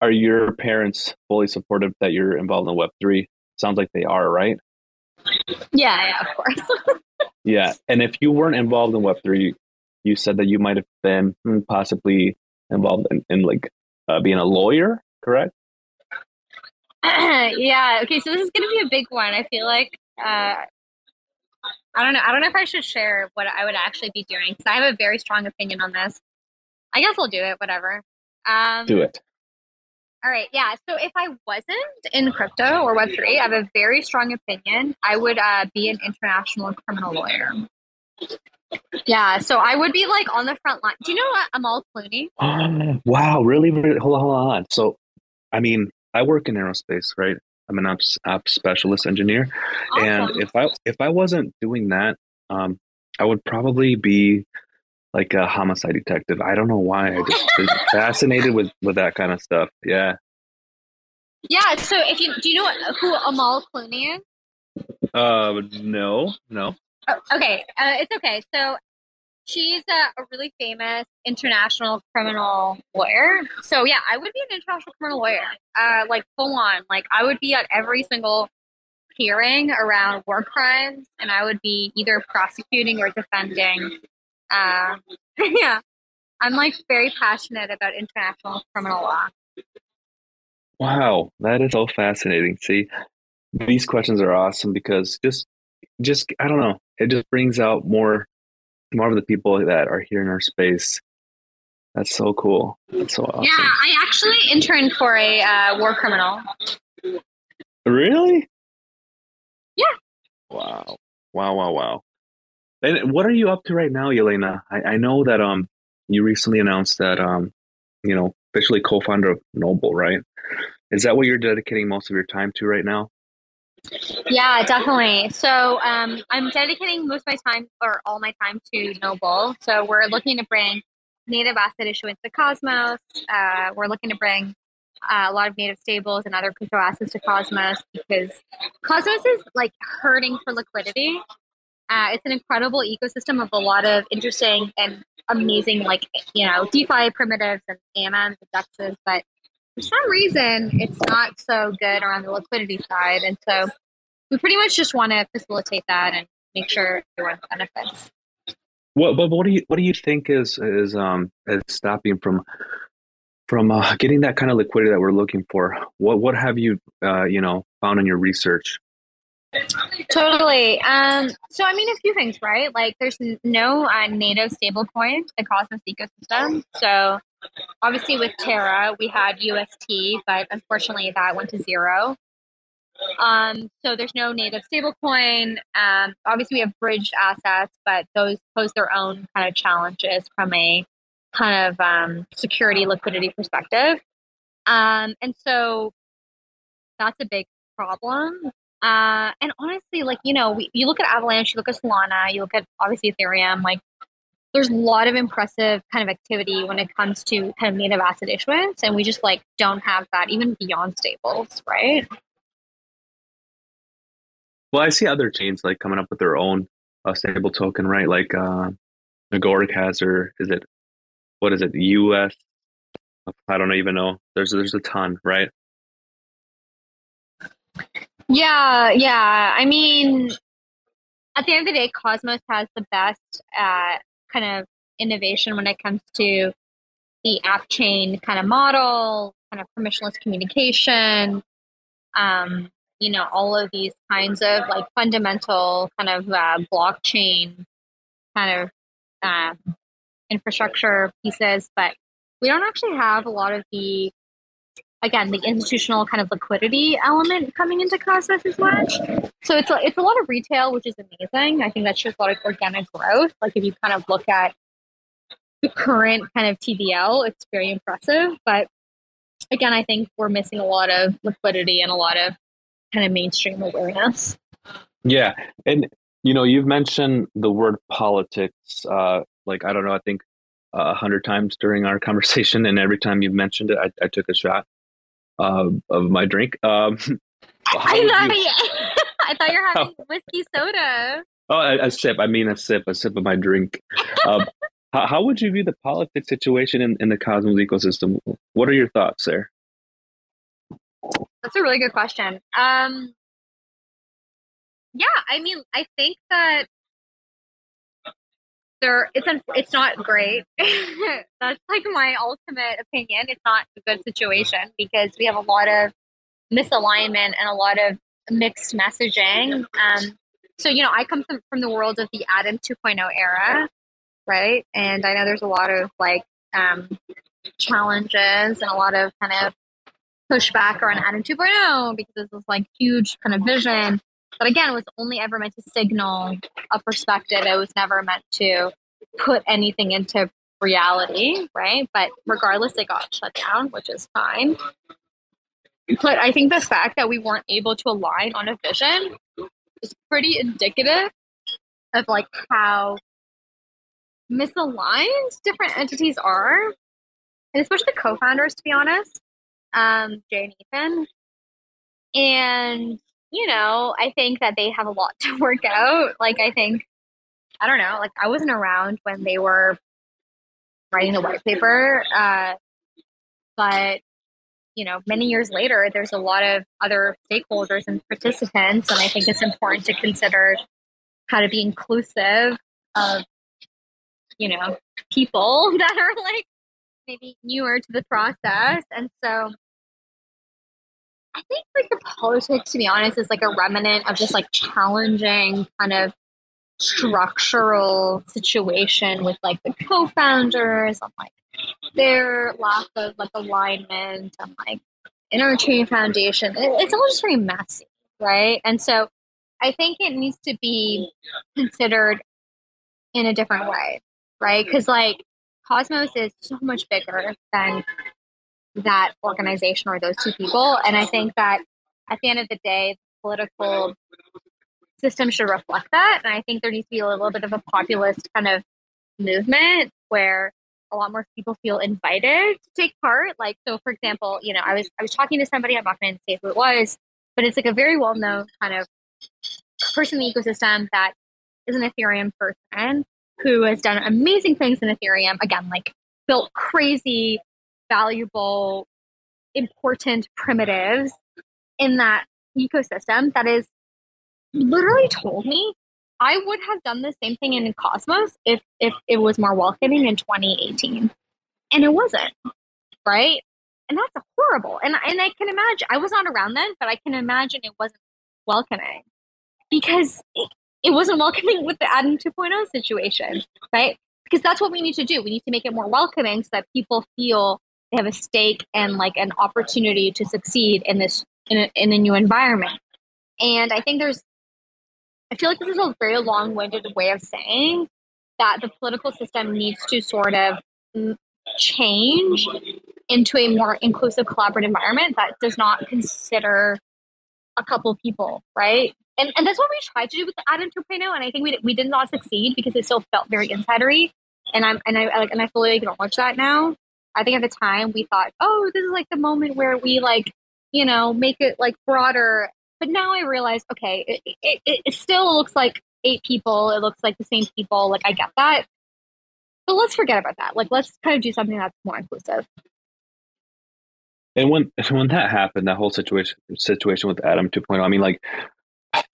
are your parents fully supportive that you're involved in Web three? Sounds like they are, right? Yeah, yeah, of course. <laughs> yeah, and if you weren't involved in Web three, you said that you might have been possibly involved in, in like uh, being a lawyer, correct? <clears throat> yeah. Okay. So this is going to be a big one. I feel like uh, I don't know. I don't know if I should share what I would actually be doing because I have a very strong opinion on this. I guess I'll do it. Whatever. Um, do it. All right. Yeah. So if I wasn't in crypto or Web three, I have a very strong opinion. I would uh, be an international criminal lawyer. Yeah, so I would be like on the front line. Do you know what Amal Clooney? <gasps> wow, really? really? Hold on, hold on. So, I mean, I work in aerospace, right? I'm an ops, ops specialist engineer, Awesome. and if I if I wasn't doing that, um, I would probably be like a homicide detective. I don't know why. I just <laughs> fascinated with with that kind of stuff. Yeah. Yeah, so if you do you know what, who Amal Clooney is? Uh, no, no. Oh, okay, uh, it's okay. So she's a, a really famous international criminal lawyer. So yeah, I would be an international criminal lawyer, uh, like full on. Like I would be at every single hearing around war crimes, and I would be either prosecuting or defending. Uh, <laughs> yeah, I'm like very passionate about international criminal law. Wow, that is so fascinating. See, these questions are awesome because just just I don't know, it just brings out more more of the people that are here in our space. That's so cool. That's so awesome. Yeah, I actually interned for a uh, war criminal. Really? Yeah. Wow. Wow, wow, wow. And what are you up to right now, Jelena? I, I know that um you recently announced that um, you know, officially co-founder of Noble, right? Is that what you're dedicating most of your time to right now? Yeah, definitely. So um, I'm dedicating most of my time or all my time to Noble. So we're looking to bring native asset issuance to Cosmos. Uh, we're looking to bring uh, a lot of native stables and other crypto assets to Cosmos because Cosmos is like hurting for liquidity. Uh, it's an incredible ecosystem of a lot of interesting and amazing, like you know, DeFi primitives and AMMs and DEXs, but for some reason, it's not so good around the liquidity side, and so we pretty much just want to facilitate that and make sure everyone benefits. What, but what do you what do you think is is um is stopping from from uh, getting that kind of liquidity that we're looking for? What what have you uh, you know found in your research? Totally. Um, so, I mean, a few things, right? Like, there's no uh, native stablecoin to Cosmos ecosystem. So, obviously, with Terra, we had UST, but unfortunately, that went to zero. Um, so, there's no native stablecoin. Um, obviously, we have bridged assets, but those pose their own kind of challenges from a kind of um, security liquidity perspective. Um, and so, that's a big problem. Uh, and honestly, like, you know, we, you look at Avalanche, you look at Solana, you look at obviously Ethereum, like, there's a lot of impressive kind of activity when it comes to kind of native asset issuance. And we just like don't have that even beyond stables, right? Well, I see other chains like coming up with their own uh, stable token, right? Like uh, Agoric has, or is it what is it? US? I don't even know. There's there's a ton, right? Yeah, yeah. I mean, at the end of the day, Cosmos has the best uh, kind of innovation when it comes to the app chain kind of model, kind of permissionless communication, um, you know, all of these kinds of like fundamental kind of uh, blockchain kind of uh, infrastructure pieces. But we don't actually have a lot of the again the institutional kind of liquidity element coming into Cosmos as much. So it's a, it's a lot of retail, which is amazing. I think that shows a lot of organic growth. Like if you kind of look at the current kind of TVL, it's very impressive. But again, I think we're missing a lot of liquidity and a lot of kind of mainstream awareness. Yeah, and you know, you've mentioned the word politics. Uh, like I don't know, I think a hundred times during our <laughs> conversation, and every time you've mentioned it, I, I took a shot uh, of my drink. Um, <laughs> <laughs> I thought, you, I thought you're having whiskey soda. Oh, a, a, sip. I mean, a sip, a sip of my drink. Um, <laughs> how, how, would you view the politics situation in, in the Cosmos ecosystem? What are your thoughts there? That's a really good question. Um, yeah, I mean, I think that there it's un, it's not great. <laughs> That's like my ultimate opinion. It's not a good situation because we have a lot of misalignment and a lot of mixed messaging. Um, so you know, I come from, from the world of the Atom 2.0 era, right? And I know there's a lot of like um, challenges and a lot of kind of pushback around Atom 2.0 because this is like huge kind of vision. That again it was only ever meant to signal a perspective. It was never meant to put anything into reality, right? But regardless, it got shut down, which is fine. But I think the fact that we weren't able to align on a vision is pretty indicative of like how misaligned different entities are, and especially the co-founders, to be honest, um, Jae and Ethan. And you know, I think that they have a lot to <laughs> work out. Like, I think, I don't know, like I wasn't around when they were writing the white paper, uh, but you know, many years later, there's a lot of other stakeholders and participants, and I think it's important to consider how to be inclusive of you know, people <laughs> that are like maybe newer to the process. And so I think like the politics, to be honest, is like a remnant of just like challenging kind of structural situation with like the co-founders and like their lack of like alignment and like inner interchain foundation. It, it's all just very messy, right? And so I think it needs to be considered in a different way right? Because like Cosmos is so much bigger than that organization or those two people. And I think that at the end of the day, the political system should reflect that. And I think there needs to be a little bit of a populist kind of movement where a lot more people feel invited to take part. Like, so for example, you know, I was I was talking to somebody, I'm not going to say who it was, but it's like a very well known kind of person in the ecosystem that is an Ethereum person who has done amazing things in Ethereum. Again, like built crazy, valuable, important primitives in that ecosystem that is literally told me I would have done the same thing in Cosmos if if it was more welcoming in 2018. And it wasn't. Right? And that's horrible. And and I can imagine I was not around then, but I can imagine it wasn't welcoming. Because it, it wasn't welcoming with the Atom 2.0 situation, right? Because that's what we need to do. We need to make it more welcoming so that people feel they have a stake and like an opportunity to succeed in this in a, in a new environment. And I think there's, I feel like this is a very long-winded way of saying that the political system needs to sort of change into a more inclusive, collaborative environment that does not consider a couple people, right? and, and that's what we tried to do with the Atom 2.0, and I think we we did not succeed because it still felt very insidery, and I'm and I like and I fully acknowledge that now. I think at the time we thought, oh, this is like the moment where we like you know make it like broader, but now I realize, okay, it, it, it still looks like eight people. It looks like the same people. Like I get that, but let's forget about that. Like let's kind of do something that's more inclusive. And when when that happened, that whole situation situation with Atom 2.0, I mean, like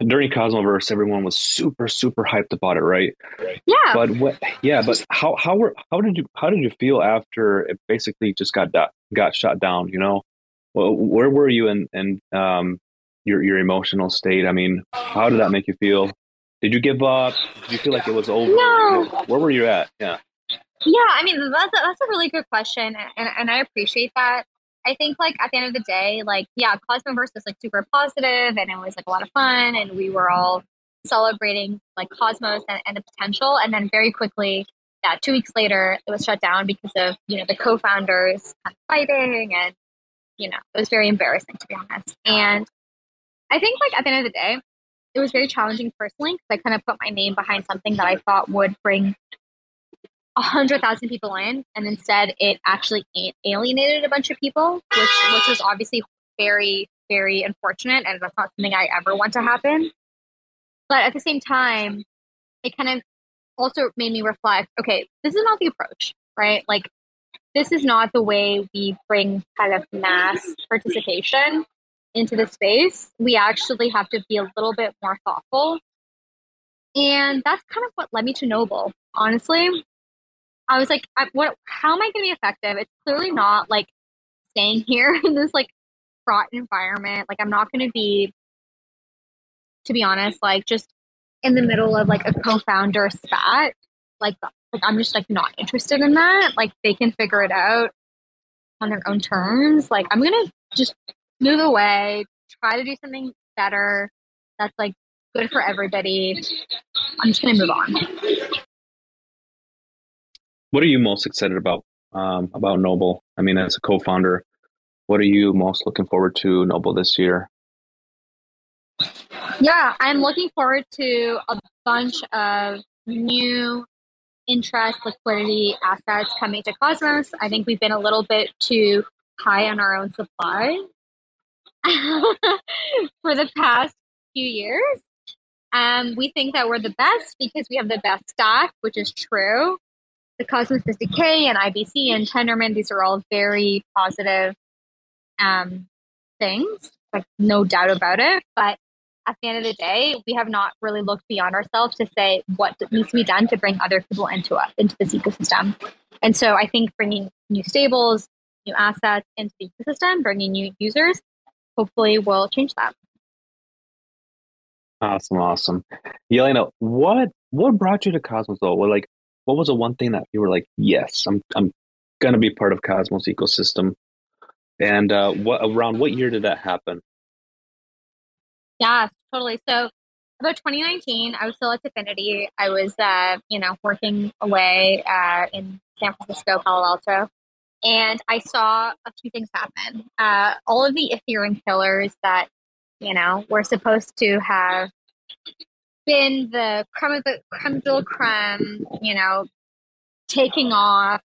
during Cosmoverse, everyone was super, super hyped about it, right? Yeah. But what? Yeah, but how how were how did you how did you feel after it basically just got got shut down? You know, well, where were you in and um your your emotional state? I mean, how did that make you feel? Did you give up? Did you feel like it was over? No. Where were you at? Yeah. Yeah, I mean that's a, that's a really good question, and and I appreciate that. I think like at the end of the day, like yeah, Cosmoverse was like super positive and it was like a lot of fun and we were all celebrating like Cosmos and, and the potential. And then very quickly, yeah, two weeks later, it was shut down because of you know the co-founders kind of fighting and you know it was very embarrassing to be honest. And I think like at the end of the day, it was very challenging personally because I kind of put my name behind something that I thought would bring a hundred thousand people in, and instead it actually alienated a bunch of people, which which was obviously very very unfortunate, and that's not something I ever want to happen. But at the same time, it kind of also made me reflect. Okay, this is not the approach, right? Like this is not the way we bring kind of mass participation into the space. We actually have to be a little bit more thoughtful. And that's kind of what led me to Noble, honestly. I was like, I, what? How am I going to be effective? It's clearly not like staying here <laughs> in this like fraught environment. Like, I'm not going to be, to be honest, like just in the middle of like a co-founder spat. Like, like I'm just like not interested in that. Like, they can figure it out on their own terms. Like, I'm gonna just move away, try to do something better. That's like good for everybody. I'm just going to move on. What are you most excited about um, about Noble? I mean, as a co-founder, what are you most looking forward to Noble this year? Yeah, I'm looking forward to a bunch of new interest, liquidity, assets coming to Cosmos. I think we've been a little bit too high on our own supply <laughs> for the past few years. Um, we think that we're the best because we have the best stack, which is true. The Cosmos SDK and IBC and Tendermint, these are all very positive um, things, like no doubt about it. But at the end of the day, we have not really looked beyond ourselves to say what needs to be done to bring other people into us, into this ecosystem. And so I think bringing new stables, new assets into the ecosystem, bringing new users, hopefully will change that. Awesome, awesome. Jelena, what what brought you to Cosmos though? Well, like what was the one thing that you were like, yes, I'm I'm gonna be part of Cosmos ecosystem? And uh, what around what year did that happen? Yeah, totally. So about 2019, I was still at Dfinity. I was, uh, you know, working away uh, in San Francisco, Palo Alto, and I saw a few things happen. Uh, all of the Ethereum killers that, you know, were supposed to have been the creme of the creme de la creme, you know, taking off,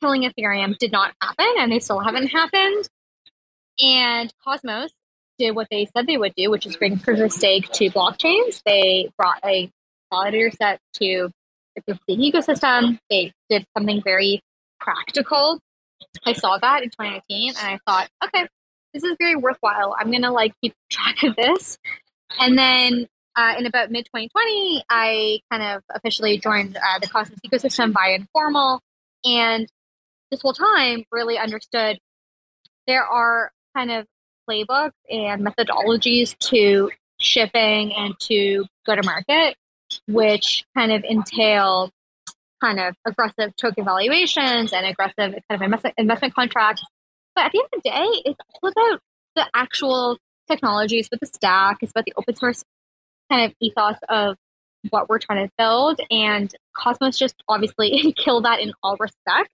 killing Ethereum did not happen, and they still haven't happened. And Cosmos did what they said they would do, which is bring proof of stake to blockchains. They brought a validator set to the ecosystem. They did something very practical. I saw that in 2019 and I thought, okay, this is very worthwhile. I'm gonna like keep track of this. And then uh, in about mid 2020, I kind of officially joined uh, the Cosmos ecosystem by informal, and this whole time really understood there are kind of playbooks and methodologies to shipping and to go to market, which kind of entail kind of aggressive token valuations and aggressive kind of investment, investment contracts. But at the end of the day, it's all about the actual technology. It's about the stack. It's about the open source kind of ethos of what we're trying to build. And Cosmos just obviously <laughs> killed that in all respects.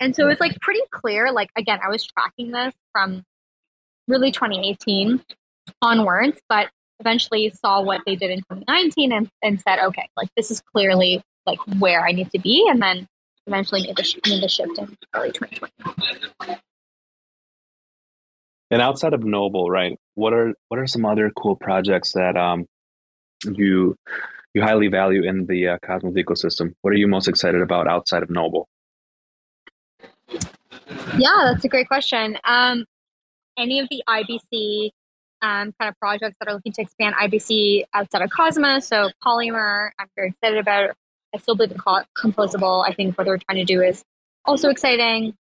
And so it's like pretty clear. Like again, I was tracking this from really 2018 onwards, but eventually saw what they did in 2019 and, and said, okay, like this is clearly like where I need to be. And then eventually made the, made the shift in early 2020. And outside of Noble, right? What are what are some other cool projects that um you you highly value in the uh, Cosmos ecosystem? What are you most excited about outside of Noble? Yeah, that's a great question. Um, any of the IBC um, kind of projects that are looking to expand IBC outside of Cosmos. So Polymer, I'm very excited about. It. I still believe in composable. I think what they're trying to do is also exciting.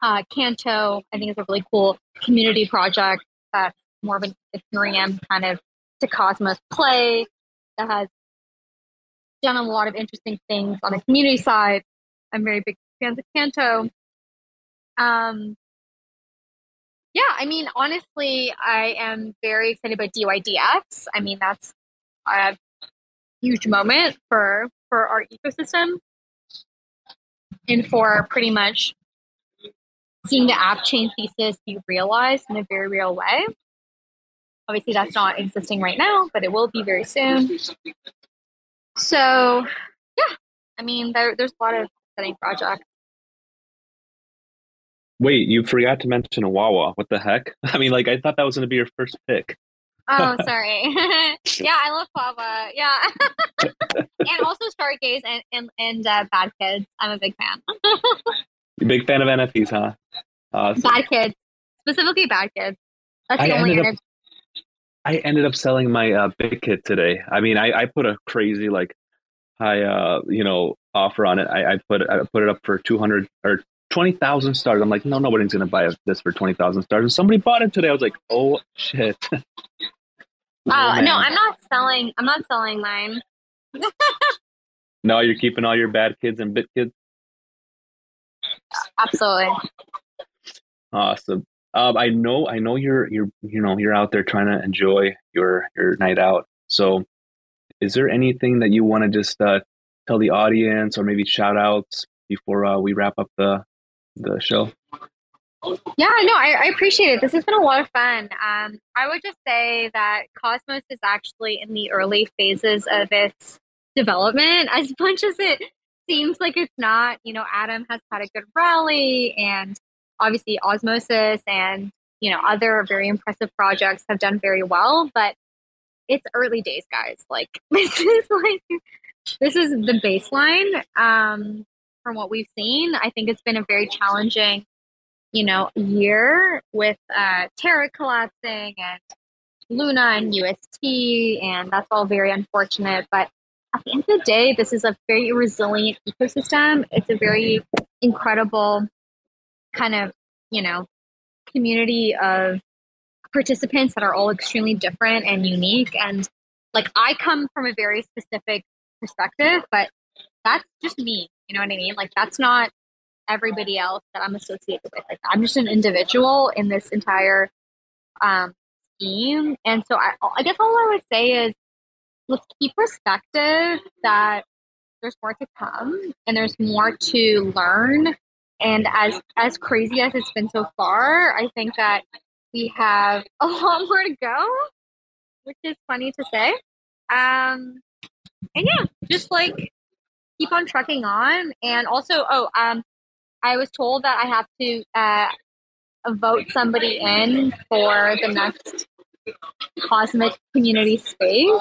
Uh, Canto, I think is a really cool community project that's more of an Ethereum kind of to Cosmos play that has done a lot of interesting things on the community side. I'm very big fans of Canto. Um, yeah, I mean, honestly, I am very excited about DYDX. I mean, that's a huge moment for for our ecosystem and for pretty much seeing the app chain thesis be realized in a very real way. Obviously, that's not existing right now, but it will be very soon. So, yeah, I mean, there, there's a lot of exciting projects. Wait, you forgot to mention a Wawa. What the heck? <laughs> I mean, like I thought that was going to be your first pick. Oh, <laughs> sorry. <laughs> yeah, I love Wawa. Yeah, and also Stargaze and and, and uh, Bad Kids. I'm a big fan. big fan of NFTs, huh? Awesome. Bad Kids, specifically Bad Kids. That's the I only. Up, I ended up selling my uh, bit kid today. I mean, I, I put a crazy like high, uh, you know, offer on it. I, I put I put it up for two hundred or twenty thousand stars. I'm like, no, nobody's gonna buy this for twenty thousand stars. And somebody bought it today. I was like, oh shit. <laughs> oh, oh no, I'm not selling. I'm not selling mine. <laughs> no, you're keeping all your bad kids and bit kids. Absolutely. Awesome. Um, I know, I know you're, you're, you know, you're out there trying to enjoy your your night out. So, is there anything that you want to just uh, tell the audience, or maybe shout outs before uh, we wrap up the the show? Yeah, no, I, I, appreciate it. This has been a lot of fun. Um, I would just say that Cosmos is actually in the early phases of its development, as much as it seems like it's not. You know, Atom has had a good rally, and obviously Osmosis and you know other very impressive projects have done very well. But it's early days, guys. Like <laughs> this is like this is the baseline um, from what we've seen. I think it's been a very challenging you know, year with uh, Terra collapsing and Luna and UST, and that's all very unfortunate. But at the end of the day, this is a very resilient ecosystem. It's a very incredible kind of, you know, community of participants that are all extremely different and unique. And like I come from a very specific perspective, but that's just me. You know what I mean? Like that's not everybody else that I'm associated with. Like I'm just an individual in this entire um, scheme. And so I, I guess all I would say is let's keep perspective that there's more to come and there's more to learn. And as as crazy as it's been so far, I think that we have <laughs> a lot more to go, which is funny to say. Um, and yeah, just like keep on trucking on. And also, oh, um, I was told that I have to uh, vote somebody in for the next cosmic community space.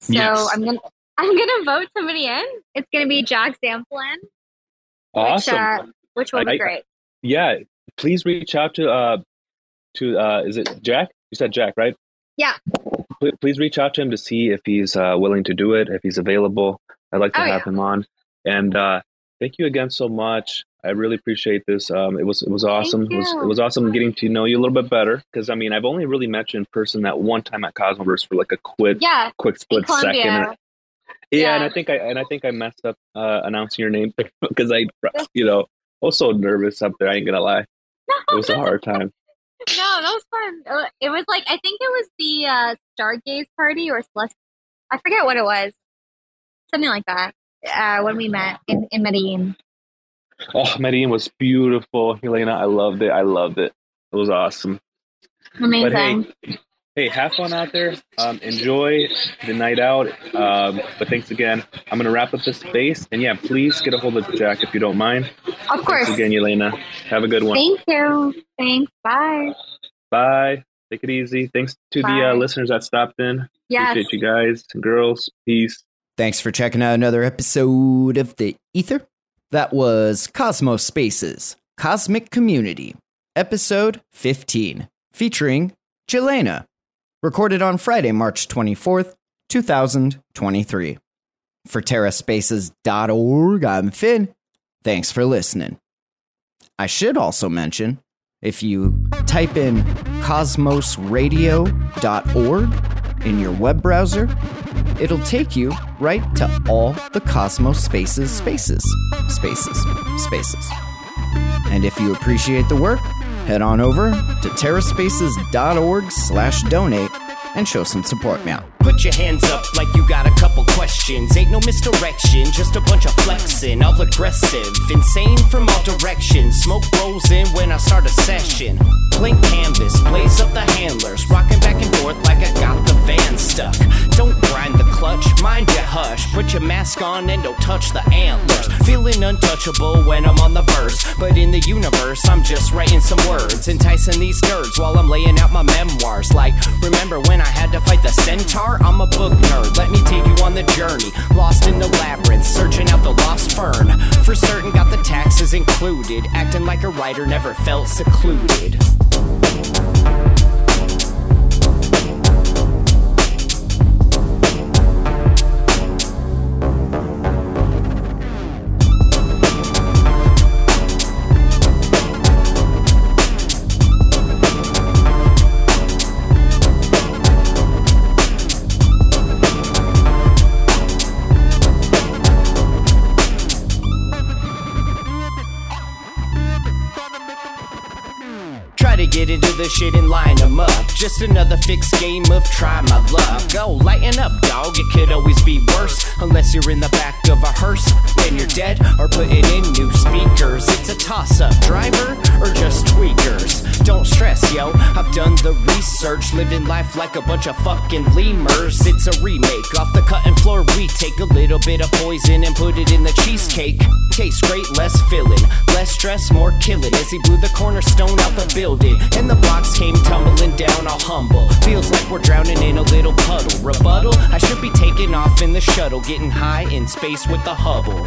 So yes. I'm gonna I'm gonna vote somebody in. It's gonna be Jack Zampolin. Awesome. Which, uh, which will I, be great. Yeah, please reach out to uh to uh is it Jack? You said Jack, right? Yeah. Please reach out to him to see if he's uh, willing to do it, if he's available. I'd like to oh, have yeah. him on. And uh, thank you again so much. I really appreciate this. Um, it was it was awesome. It was, it was awesome getting to know you a little bit better because I mean I've only really met you in person that one time at Cosmoverse for like a quick yeah, quick split second. Yeah, yeah, and I think I and I think I messed up uh, announcing your name <laughs> because I you know I was so nervous up there. I ain't gonna lie. it was a hard time. <laughs> No, that was fun. It was like I think it was the uh, Stargaze party or Celeste. I forget what it was. Something like that. Uh, when we met in, in Medellin. Oh, Medellin was beautiful, Helena. I loved it. I loved it. It was awesome. Amazing. Hey, hey, have fun out there. Um, enjoy the night out. Um, but thanks again. I'm gonna wrap up this space, and yeah, please get a hold of Jack if you don't mind. Of course. Thanks again, Elena. Have a good one. Thank you. Thanks. Bye. Bye. Take it easy. Thanks to Bye. the uh, listeners that stopped in. Yes. Appreciate you guys and girls. Peace. Thanks for checking out another episode of the Ether. That was Cosmos Spaces, Cosmic Community, episode 15, featuring Jelena, recorded on Friday, March 24th, 2023. For TerraSpaces.org, I'm Finn. Thanks for listening. I should also mention if you type in cosmosradio.org in your web browser, it'll take you right to all the Cosmos Spaces spaces. Spaces. Spaces. And if you appreciate the work, head on over to terraspaces.org slash donate and show some support, now. Put your hands up like you got a couple questions. Ain't no misdirection, just a bunch of flexing. All aggressive, insane from all directions. Smoke rolls in when I start a session. Blank canvas, blaze up the handlers. Rocking back and forth like I got the van stuck. Don't grind the clutch, mind your hush. Put your mask on and don't touch the antlers. Feeling untouchable when I'm on the verse. But in the universe, I'm just writing some words. Enticing these nerds while I'm laying out my memoirs. Like, remember when I had to fight the centaur? I'm a book nerd. Let me take you on the journey. Lost in the labyrinth, searching out the lost fern. For certain, got the taxes included. Acting like a writer, never felt secluded. Get into the shit and line them up. Just another fixed game of try my luck. Go, lighten up, dog. It could always be worse. Unless you're in the back of a hearse. Then you're dead or putting in new speakers. It's a toss up. Driver or just tweakers. Don't stress, yo. I've done the research. Living life like a bunch of fucking lemurs. It's a remake. Off the cutting floor, we take a little bit of poison and put it in the cheesecake. Tastes great, less filling. Less stress, more killing. As he blew the cornerstone out the building. And the blocks came tumbling down, all humble. Feels like we're drowning in a little puddle. Rebuttal? I should be taking off in the shuttle. Getting high in space with the Hubble.